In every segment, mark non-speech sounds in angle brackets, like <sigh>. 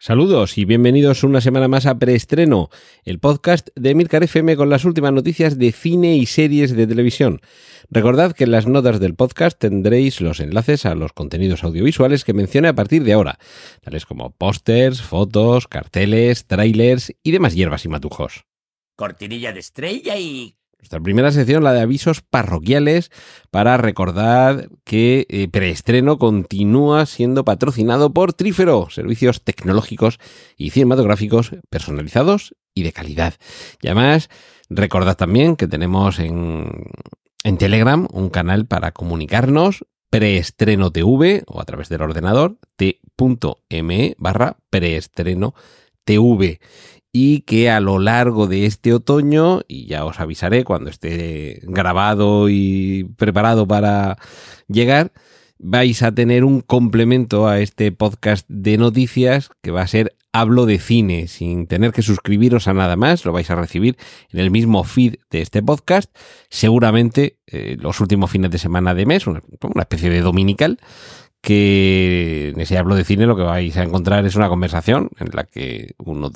Saludos y bienvenidos una semana más a Preestreno, el podcast de Milcar FM con las últimas noticias de cine y series de televisión. Recordad que en las notas del podcast tendréis los enlaces a los contenidos audiovisuales que mencioné a partir de ahora, tales como pósters, fotos, carteles, trailers y demás hierbas y matujos. Cortinilla de estrella y... Nuestra primera sección, la de avisos parroquiales, para recordar que eh, Preestreno continúa siendo patrocinado por Trífero, servicios tecnológicos y cinematográficos personalizados y de calidad. Y además, recordad también que tenemos en, en Telegram un canal para comunicarnos preestreno TV o a través del ordenador t.me barra preestreno TV y que a lo largo de este otoño, y ya os avisaré cuando esté grabado y preparado para llegar, vais a tener un complemento a este podcast de noticias que va a ser Hablo de cine, sin tener que suscribiros a nada más, lo vais a recibir en el mismo feed de este podcast, seguramente eh, los últimos fines de semana de mes, una, una especie de dominical, que en ese hablo de cine lo que vais a encontrar es una conversación en la que uno,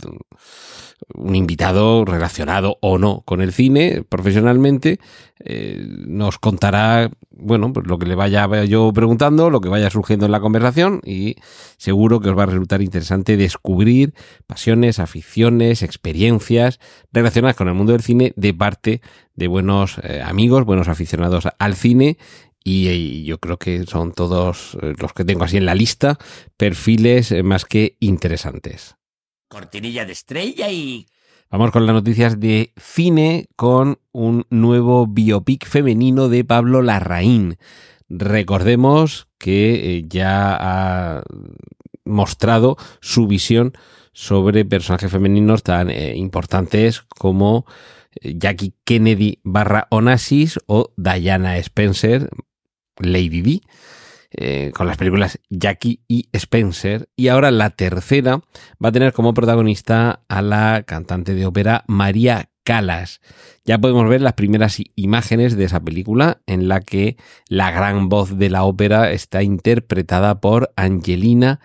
un invitado relacionado o no con el cine profesionalmente eh, nos contará bueno pues lo que le vaya yo preguntando lo que vaya surgiendo en la conversación y seguro que os va a resultar interesante descubrir pasiones aficiones experiencias relacionadas con el mundo del cine de parte de buenos eh, amigos buenos aficionados al cine y, yo creo que son todos eh, los que tengo así en la lista perfiles eh, más que interesantes. Cortinilla de estrella y... Vamos con las noticias de cine con un nuevo biopic femenino de Pablo Larraín. Recordemos que eh, ya ha mostrado su visión sobre personajes femeninos tan importantes como Jackie Kennedy barra Onassis o Diana Spencer Lady D, eh, con las películas Jackie y Spencer. Y ahora la tercera va a tener como protagonista a la cantante de ópera María Calas. Ya podemos ver las primeras imágenes de esa película en la que la gran voz de la ópera está interpretada por Angelina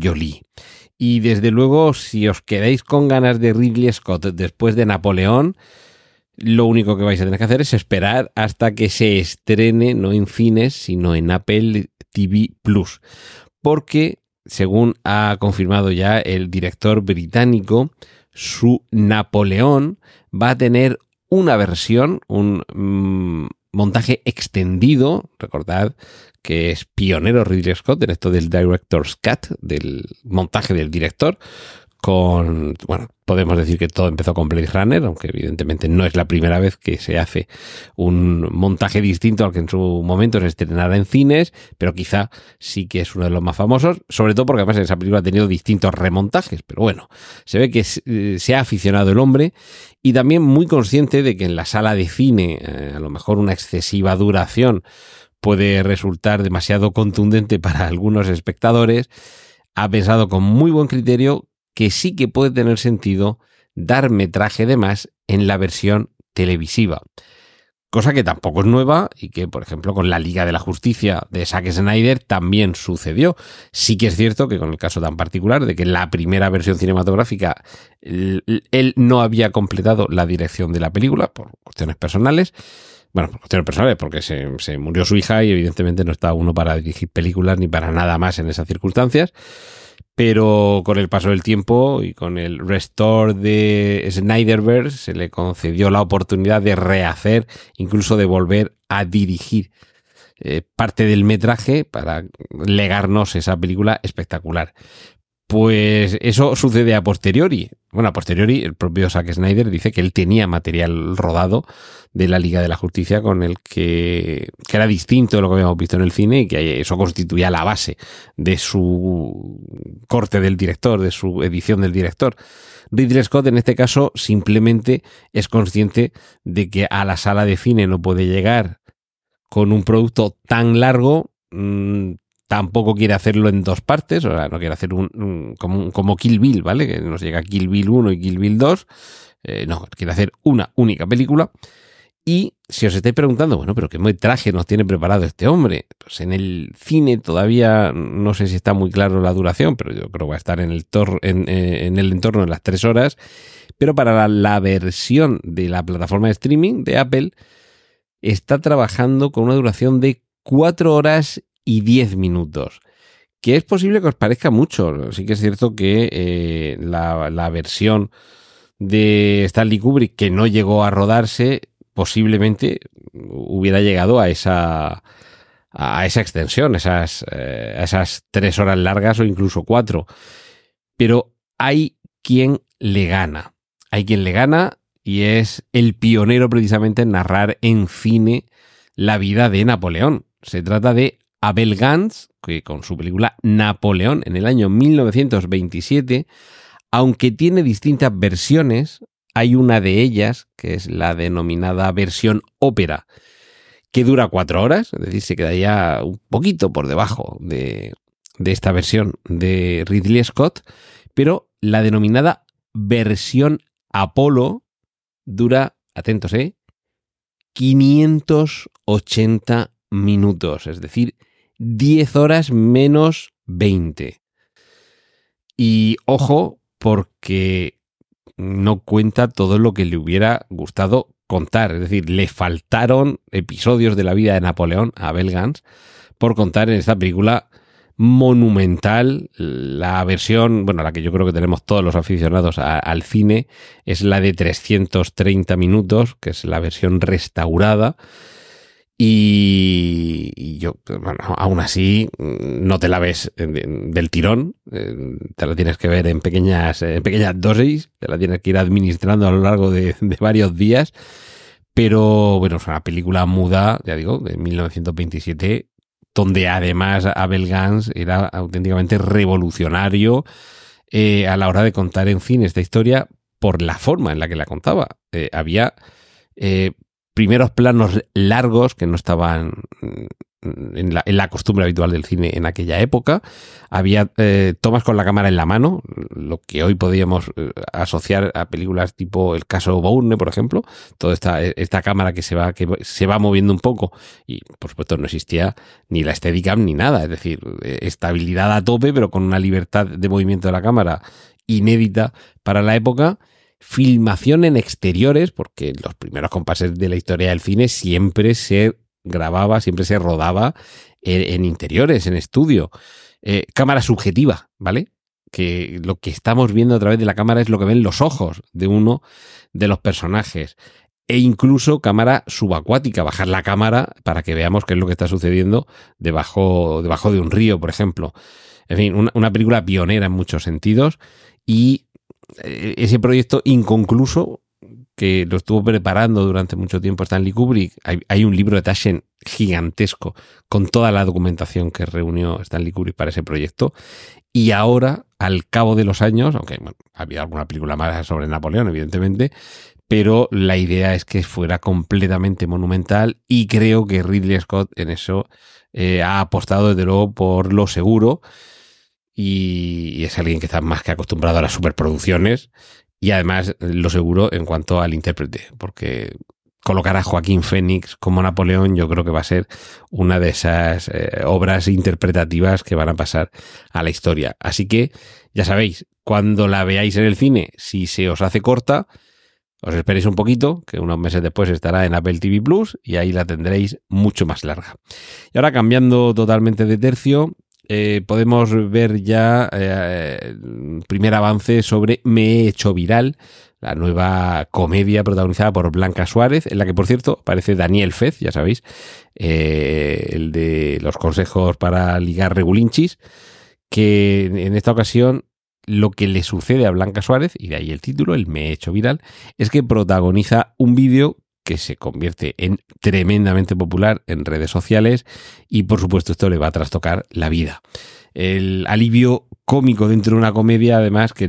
Jolie. Y desde luego, si os quedáis con ganas de Ridley Scott después de Napoleón, lo único que vais a tener que hacer es esperar hasta que se estrene, no en cines, sino en Apple TV Plus. Porque, según ha confirmado ya el director británico, su Napoleón va a tener una versión, un mm, montaje extendido, recordad que es pionero Ridley Scott en esto del Director's Cut, del montaje del director, con, bueno, podemos decir que todo empezó con Blade Runner, aunque evidentemente no es la primera vez que se hace un montaje distinto al que en su momento se estrenara en cines, pero quizá sí que es uno de los más famosos, sobre todo porque además esa película ha tenido distintos remontajes, pero bueno, se ve que eh, se ha aficionado el hombre y también muy consciente de que en la sala de cine eh, a lo mejor una excesiva duración puede resultar demasiado contundente para algunos espectadores, ha pensado con muy buen criterio que sí que puede tener sentido dar metraje de más en la versión televisiva. Cosa que tampoco es nueva y que, por ejemplo, con la Liga de la Justicia de Zack Snyder también sucedió. Sí que es cierto que con el caso tan particular de que la primera versión cinematográfica él no había completado la dirección de la película por cuestiones personales, bueno, por cuestiones personales, porque se, se, murió su hija y evidentemente no estaba uno para dirigir películas ni para nada más en esas circunstancias pero con el paso del tiempo y con el restore de Snyderverse se le concedió la oportunidad de rehacer, incluso de volver a dirigir eh, parte del metraje para legarnos esa película espectacular. Pues eso sucede a posteriori. Bueno, a posteriori, el propio Zack Snyder dice que él tenía material rodado de la Liga de la Justicia con el que, que era distinto de lo que habíamos visto en el cine y que eso constituía la base de su corte del director, de su edición del director. Ridley Scott en este caso simplemente es consciente de que a la sala de cine no puede llegar con un producto tan largo, mmm, tampoco quiere hacerlo en dos partes, o sea, no quiere hacer un, como, como, Kill Bill, ¿vale? Que nos llega Kill Bill 1 y Kill Bill 2. Eh, no, quiere hacer una única película. Y si os estáis preguntando, bueno, pero qué metraje nos tiene preparado este hombre, pues en el cine todavía no sé si está muy claro la duración, pero yo creo que va a estar en el, tor en, eh, en el entorno de las tres horas. Pero para la, la versión de la plataforma de streaming de Apple, está trabajando con una duración de cuatro horas y 10 minutos. Que es posible que os parezca mucho. Sí que es cierto que eh, la, la, versión de Stanley Kubrick que no llegó a rodarse, posiblemente hubiera llegado a esa, a esa extensión, esas, eh, a esas tres horas largas o incluso cuatro. Pero hay quien le gana. Hay quien le gana y es el pionero precisamente en narrar en cine la vida de Napoleón. Se trata de Abel Gans, que con su película Napoleón en el año 1927, aunque tiene distintas versiones, hay una de ellas, que es la denominada versión ópera, que dura cuatro horas, es decir, se quedaría un poquito por debajo de, de esta versión de Ridley Scott, pero la denominada versión Apolo dura, atentos, ¿eh? 580 minutos, es decir, 10 horas menos 20. Y ojo, porque no cuenta todo lo que le hubiera gustado contar. Es decir, le faltaron episodios de la vida de Napoleón a Abel Gans por contar en esta película monumental. La versión, bueno, la que yo creo que tenemos todos los aficionados al cine, es la de 330 minutos, que es la versión restaurada. Y, yo, bueno, aún así, no te la ves del tirón, te la tienes que ver en pequeñas, en pequeñas dosis, te la tienes que ir administrando a lo largo de, varios días. Pero bueno, es una película muda, ya digo, de 1927, donde además Abel Gans era auténticamente revolucionario eh, a la hora de contar en cine esta historia por la forma en la que la contaba. Eh, había eh, primeros planos largos que no estaban en la, en la, costumbre habitual del cine en aquella época. Había eh, tomas con la cámara en la mano, lo que hoy podríamos eh, asociar a películas tipo el caso Bourne, por ejemplo. Toda esta, esta cámara que se va, que se va moviendo un poco y, por supuesto, no existía ni la Steadicam ni nada. Es decir, eh, estabilidad a tope, pero con una libertad de movimiento de la cámara inédita para la época filmación en exteriores, porque los primeros compases de la historia del cine siempre se grababa, siempre se rodaba en, interiores, en estudio. Eh, cámara subjetiva, ¿vale? Que lo que estamos viendo a través de la cámara es lo que ven los ojos de uno de los personajes. E incluso cámara subacuática, bajar la cámara para que veamos qué es lo que está sucediendo debajo, debajo de un río, por ejemplo. En fin, una, una película pionera en muchos sentidos y ese proyecto inconcluso que lo estuvo preparando durante mucho tiempo Stanley Kubrick. Hay, hay, un libro de Taschen gigantesco con toda la documentación que reunió Stanley Kubrick para ese proyecto. Y ahora, al cabo de los años, aunque bueno, había alguna película más sobre Napoleón, evidentemente, pero la idea es que fuera completamente monumental y creo que Ridley Scott en eso eh, ha apostado desde luego por lo seguro y es alguien que está más que acostumbrado a las superproducciones y además lo seguro en cuanto al intérprete, porque colocar a Joaquín Fénix como Napoleón yo creo que va a ser una de esas eh, obras interpretativas que van a pasar a la historia. Así que ya sabéis, cuando la veáis en el cine, si se os hace corta, os esperéis un poquito, que unos meses después estará en Apple TV Plus y ahí la tendréis mucho más larga. Y ahora cambiando totalmente de tercio, eh, podemos ver ya eh, primer avance sobre Me he hecho viral, la nueva comedia protagonizada por Blanca Suárez, en la que, por cierto, aparece Daniel Fez, ya sabéis, eh, el de los consejos para ligar regulinchis, que en esta ocasión lo que le sucede a Blanca Suárez, y de ahí el título, el Me he hecho viral, es que protagoniza un vídeo que se convierte en tremendamente popular en redes sociales y por supuesto esto le va a trastocar la vida. El alivio cómico dentro de una comedia, además, que,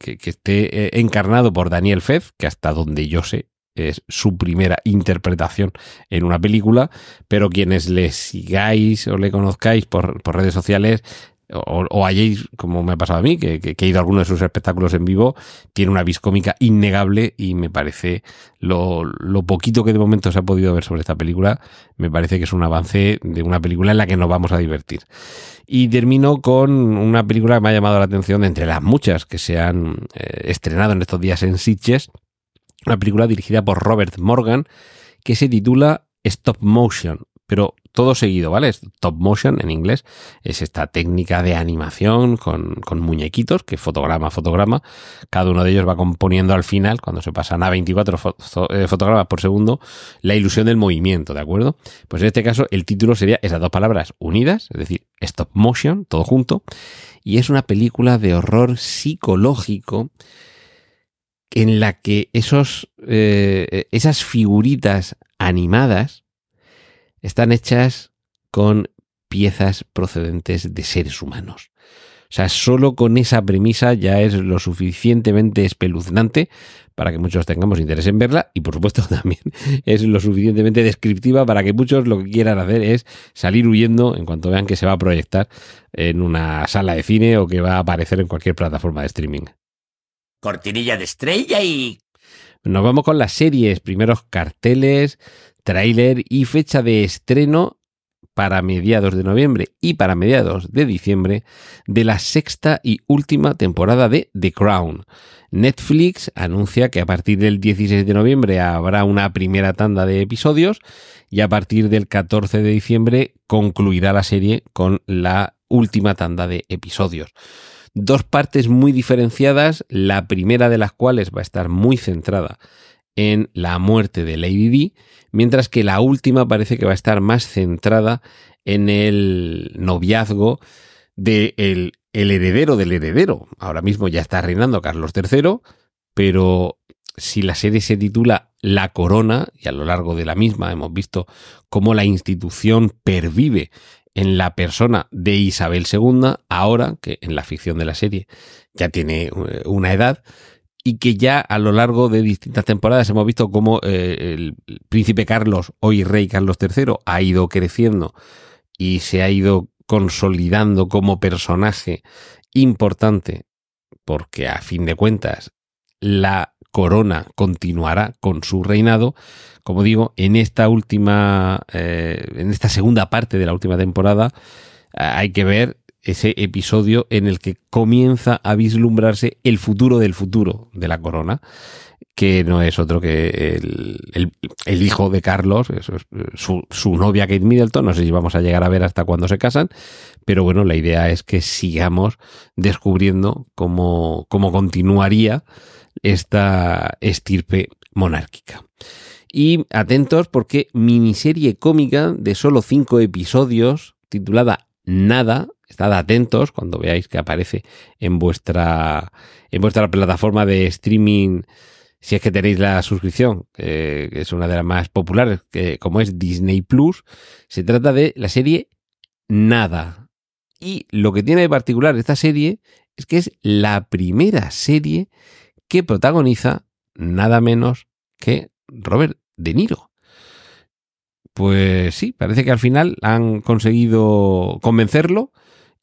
que, esté encarnado por Daniel Fez, que hasta donde yo sé es su primera interpretación en una película, pero quienes le sigáis o le conozcáis por, por redes sociales o, o, como me ha pasado a mí, que, que, he ido a alguno de sus espectáculos en vivo, tiene una vis cómica innegable y me parece lo, lo, poquito que de momento se ha podido ver sobre esta película, me parece que es un avance de una película en la que nos vamos a divertir. Y termino con una película que me ha llamado la atención de entre las muchas que se han eh, estrenado en estos días en Sitges, una película dirigida por Robert Morgan que se titula Stop Motion, pero todo seguido, ¿vale? Stop motion en inglés es esta técnica de animación con, con, muñequitos que fotograma fotograma, cada uno de ellos va componiendo al final, cuando se pasan a 24 fo eh, fotogramas por segundo, la ilusión del movimiento, ¿de acuerdo? Pues en este caso el título sería esas dos palabras unidas, es decir, stop motion, todo junto, y es una película de horror psicológico en la que esos, eh, esas figuritas animadas están hechas con piezas procedentes de seres humanos. O sea, solo con esa premisa ya es lo suficientemente espeluznante para que muchos tengamos interés en verla y por supuesto <laughs> también es lo suficientemente descriptiva para que muchos lo que quieran hacer es salir huyendo en cuanto vean que se va a proyectar en una sala de cine o que va a aparecer en cualquier plataforma de streaming. Cortinilla de estrella y... Nos vamos con las series, primeros carteles, tráiler y fecha de estreno para mediados de noviembre y para mediados de diciembre de la sexta y última temporada de The Crown. Netflix anuncia que a partir del 16 de noviembre habrá una primera tanda de episodios y a partir del 14 de diciembre concluirá la serie con la última tanda de episodios. Dos partes muy diferenciadas, la primera de las cuales va a estar muy centrada en la muerte de Lady Di, mientras que la última parece que va a estar más centrada en el noviazgo del de el heredero del heredero. Ahora mismo ya está reinando Carlos III, pero si la serie se titula La Corona, y a lo largo de la misma hemos visto cómo la institución pervive en la persona de Isabel II, ahora que en la ficción de la serie ya tiene eh, una edad, y que ya a lo largo de distintas temporadas hemos visto cómo eh, el príncipe Carlos, hoy rey Carlos III, ha ido creciendo y se ha ido consolidando como personaje importante, porque a fin de cuentas la corona continuará con su reinado. Como digo, en esta última, eh, en esta segunda parte de la última temporada, hay que ver ese episodio en el que comienza a vislumbrarse el futuro del futuro de la corona, que no es otro que el, el, hijo de Carlos, su, su, novia Kate Middleton, no sé si vamos a llegar a ver hasta cuándo se casan, pero bueno, la idea es que sigamos descubriendo cómo, cómo continuaría esta estirpe monárquica. Y atentos porque miniserie cómica de solo cinco episodios, titulada Nada, Estad atentos cuando veáis que aparece en vuestra, en vuestra plataforma de streaming, si es que tenéis la suscripción, que es una de las más populares, que, como es Disney Plus. Se trata de la serie Nada. Y lo que tiene de particular esta serie es que es la primera serie que protagoniza nada menos que Robert De Niro. Pues sí, parece que al final han conseguido convencerlo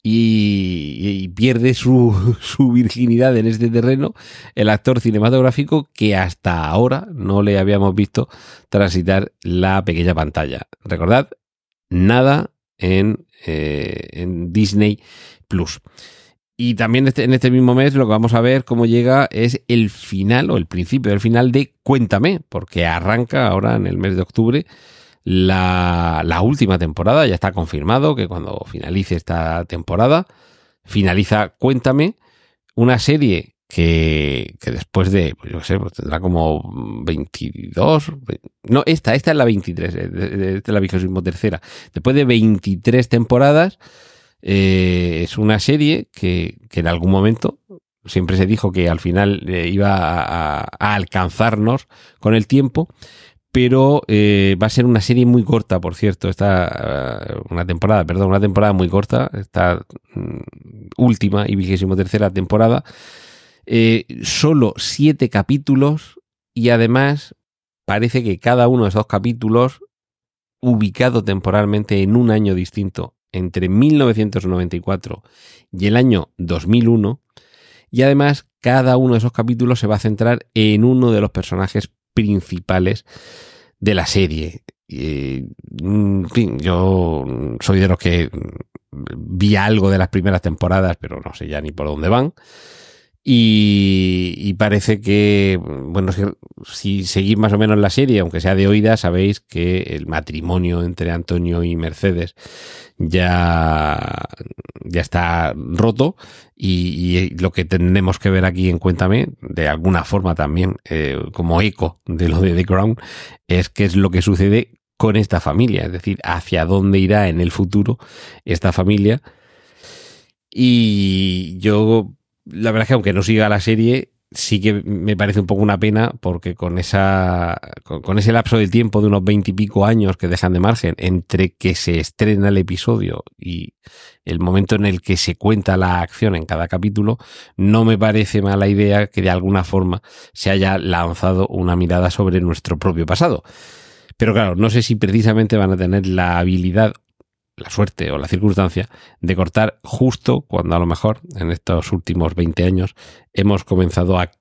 y, y pierde su, <laughs> su, virginidad en este terreno el actor cinematográfico que hasta ahora no le habíamos visto transitar la pequeña pantalla. Recordad, nada en, eh, en Disney Plus. Y también este, en este mismo mes lo que vamos a ver cómo llega es el final o el principio del final de Cuéntame, porque arranca ahora en el mes de octubre la, la, última temporada. Ya está confirmado que cuando finalice esta temporada, finaliza Cuéntame, una serie que, que después de, pues yo qué sé, pues tendrá como 22, no, esta, esta es la 23, esta es la vigésimo tercera. Después de 23 temporadas, eh, es una serie que, que en algún momento siempre se dijo que al final eh, iba a, alcanzarnos con el tiempo pero eh, va a ser una serie muy corta, por cierto, esta uh, una temporada, perdón, una temporada muy corta, esta um, última y vigésimo tercera temporada, solo siete capítulos y además parece que cada uno de esos capítulos, ubicado temporalmente en un año distinto, entre 1994 y el año 2001, y además cada uno de esos capítulos se va a centrar en uno de los personajes principales de la serie. Y, en fin, yo soy de los que vi algo de las primeras temporadas, pero no sé ya ni por dónde van. Y, parece que, bueno, si, seguís más o menos la serie, aunque sea de oída, sabéis que el matrimonio entre Antonio y Mercedes ya, ya está roto y, lo que tenemos que ver aquí en Cuéntame, de alguna forma también, eh, como eco de lo de The Crown, es qué es lo que sucede con esta familia, es decir, hacia dónde irá en el futuro esta familia. Y yo la verdad es que aunque no siga la serie, sí que me parece un poco una pena porque con esa con, ese lapso de tiempo de unos veintipico años que dejan de margen entre que se estrena el episodio y el momento en el que se cuenta la acción en cada capítulo, no me parece mala idea que de alguna forma se haya lanzado una mirada sobre nuestro propio pasado. Pero claro, no sé si precisamente van a tener la habilidad la suerte o la circunstancia de cortar justo cuando a lo mejor en estos últimos 20 años hemos comenzado a,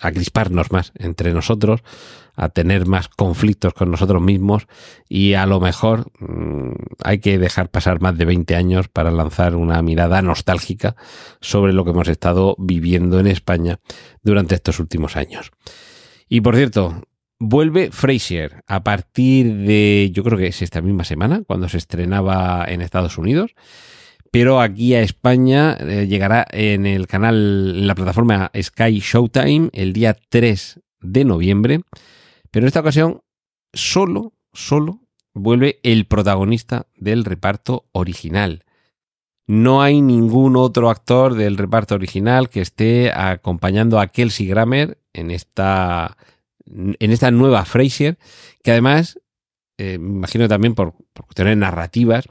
a crisparnos más entre nosotros, a tener más conflictos con nosotros mismos y a lo mejor mm, hay que dejar pasar más de 20 años para lanzar una mirada nostálgica sobre lo que hemos estado viviendo en España durante estos últimos años. Y por cierto, Vuelve Frasier a partir de, yo creo que es esta misma semana, cuando se estrenaba en Estados Unidos, pero aquí a España eh, llegará en el canal, en la plataforma Sky Showtime el día 3 de noviembre, pero en esta ocasión solo, solo vuelve el protagonista del reparto original. No hay ningún otro actor del reparto original que esté acompañando a Kelsey Grammer en esta en esta nueva Frasier, que además, eh, me imagino también por, por cuestiones narrativas,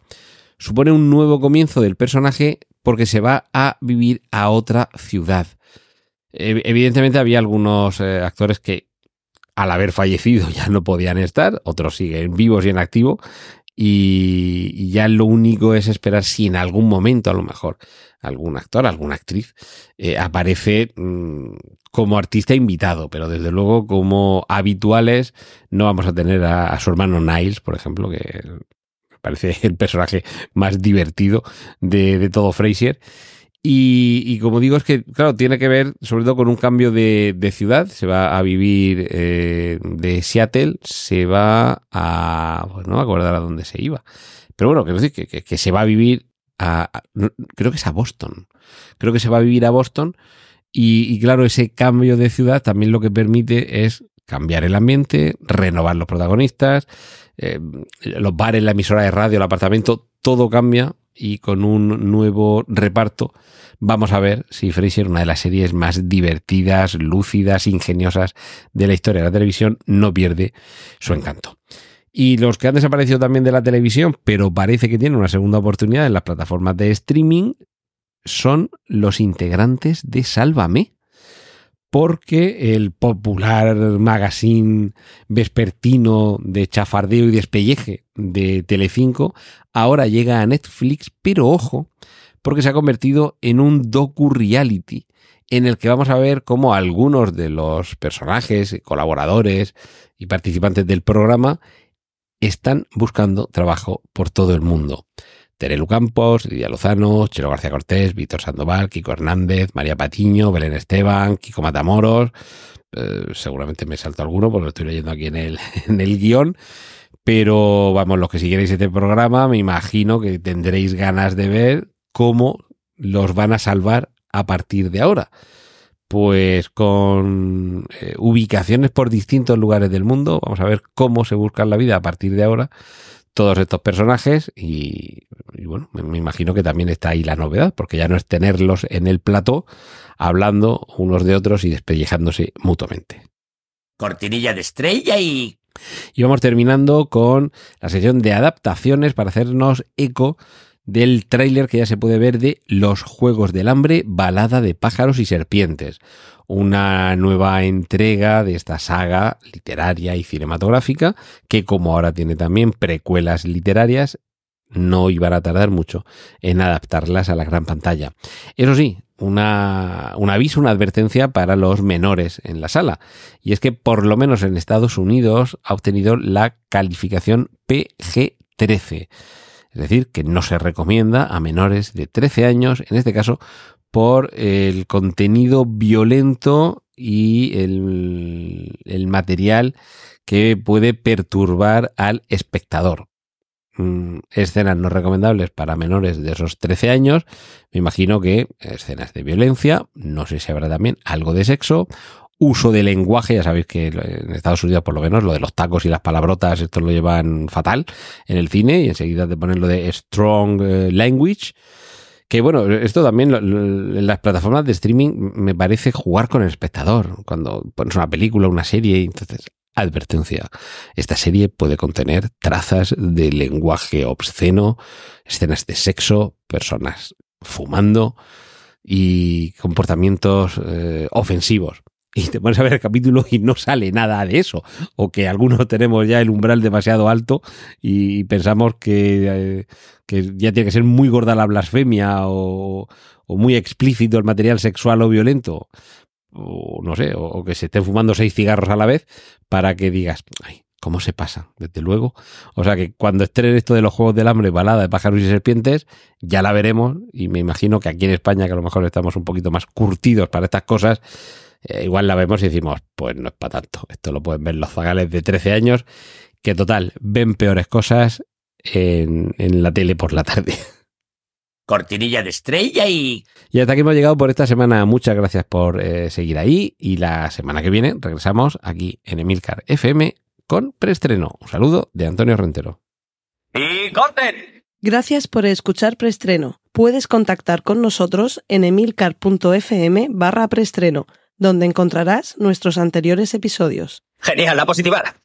supone un nuevo comienzo del personaje porque se va a vivir a otra ciudad. Evidentemente había algunos eh, actores que al haber fallecido <laughs> ya no podían estar, otros siguen vivos y en activo, y, ya lo único es esperar si en algún momento a lo mejor algún actor, alguna actriz eh, aparece mm, como artista invitado, pero desde luego como habituales no vamos a tener a, su hermano Niles, por ejemplo, que parece el personaje más divertido de, de todo Frasier. Y, como digo, es que, claro, tiene que ver sobre todo con un cambio de, ciudad. Se va a vivir eh, de Seattle, se va a. Pues no me acuerdo a dónde se iba. Pero bueno, quiero decir que, que, se va a vivir a, Creo que es a Boston. Creo que se va a vivir a Boston. Y, claro, ese cambio de ciudad también lo que permite es cambiar el ambiente, renovar los protagonistas, eh, los bares, la emisora de radio, el apartamento, todo cambia y con un nuevo reparto vamos a ver si Frasier, una de las series más divertidas, lúcidas, ingeniosas de la historia de la televisión, no pierde su encanto. Y los que han desaparecido también de la televisión, pero parece que tienen una segunda oportunidad en las plataformas de streaming, son los integrantes de Sálvame porque el popular magazine vespertino de chafardeo y despelleje de Telecinco ahora llega a Netflix, pero ojo, porque se ha convertido en un docu-reality en el que vamos a ver cómo algunos de los personajes, colaboradores y participantes del programa están buscando trabajo por todo el mundo. Terelu Campos, Lidia Lozano, Chelo García Cortés, Víctor Sandoval, Kiko Hernández, María Patiño, Belén Esteban, Kiko Matamoros. Eh, seguramente me salto alguno porque lo estoy leyendo aquí en el, <laughs> en el guion. Pero vamos, los que siguierais este programa, me imagino que tendréis ganas de ver cómo los van a salvar a partir de ahora. Pues con eh, ubicaciones por distintos lugares del mundo, vamos a ver cómo se busca la vida a partir de ahora todos estos personajes y, bueno, me, imagino que también está ahí la novedad, porque ya no es tenerlos en el plató hablando unos de otros y despellejándose mutuamente. Cortinilla de estrella y... Y vamos terminando con la sesión de adaptaciones para hacernos eco del tráiler que ya se puede ver de Los Juegos del Hambre, Balada de pájaros y serpientes, una nueva entrega de esta saga literaria y cinematográfica que como ahora tiene también precuelas literarias, no iban a tardar mucho en adaptarlas a la gran pantalla. Eso sí, una, un aviso, una advertencia para los menores en la sala. Y es que por lo menos en Estados Unidos ha obtenido la calificación PG-13. Es decir, que no se recomienda a menores de 13 años, en este caso, por el contenido violento y el, material que puede perturbar al espectador. Mm, escenas no recomendables para menores de esos 13 años, me imagino que escenas de violencia, no sé si habrá también algo de sexo, uso de lenguaje, ya sabéis que en Estados Unidos por lo menos lo de los tacos y las palabrotas, esto lo llevan fatal en el cine y enseguida te ponen lo de strong eh, language. Que bueno, esto también en las plataformas de streaming me parece jugar con el espectador. Cuando pones una película, una serie, entonces, advertencia. Esta serie puede contener trazas de lenguaje obsceno, escenas de sexo, personas fumando y comportamientos eh, ofensivos y te pones a ver el capítulo y no sale nada de eso. O que algunos tenemos ya el umbral demasiado alto y pensamos que, eh, que ya tiene que ser muy gorda la blasfemia o, o, muy explícito el material sexual o violento. O no sé, o, que se estén fumando seis cigarros a la vez para que digas, ay, ¿Cómo se pasa? Desde luego. O sea que cuando estrenen esto de los Juegos del Hambre, balada de pájaros y serpientes, ya la veremos. Y me imagino que aquí en España, que a lo mejor estamos un poquito más curtidos para estas cosas, eh, igual la vemos y decimos, pues no es para tanto. Esto lo pueden ver los zagales de 13 años, que total, ven peores cosas en, en la tele por la tarde. <laughs> Cortinilla de estrella y... Y hasta aquí hemos llegado por esta semana. Muchas gracias por eh, seguir ahí. Y la semana que viene regresamos aquí en Emilcar FM con preestreno. Un saludo de Antonio Rentero. ¡Y corten! Gracias por escuchar preestreno. Puedes contactar con nosotros en emilcar.fm barra preestreno donde encontrarás nuestros anteriores episodios. Genial, la positivada.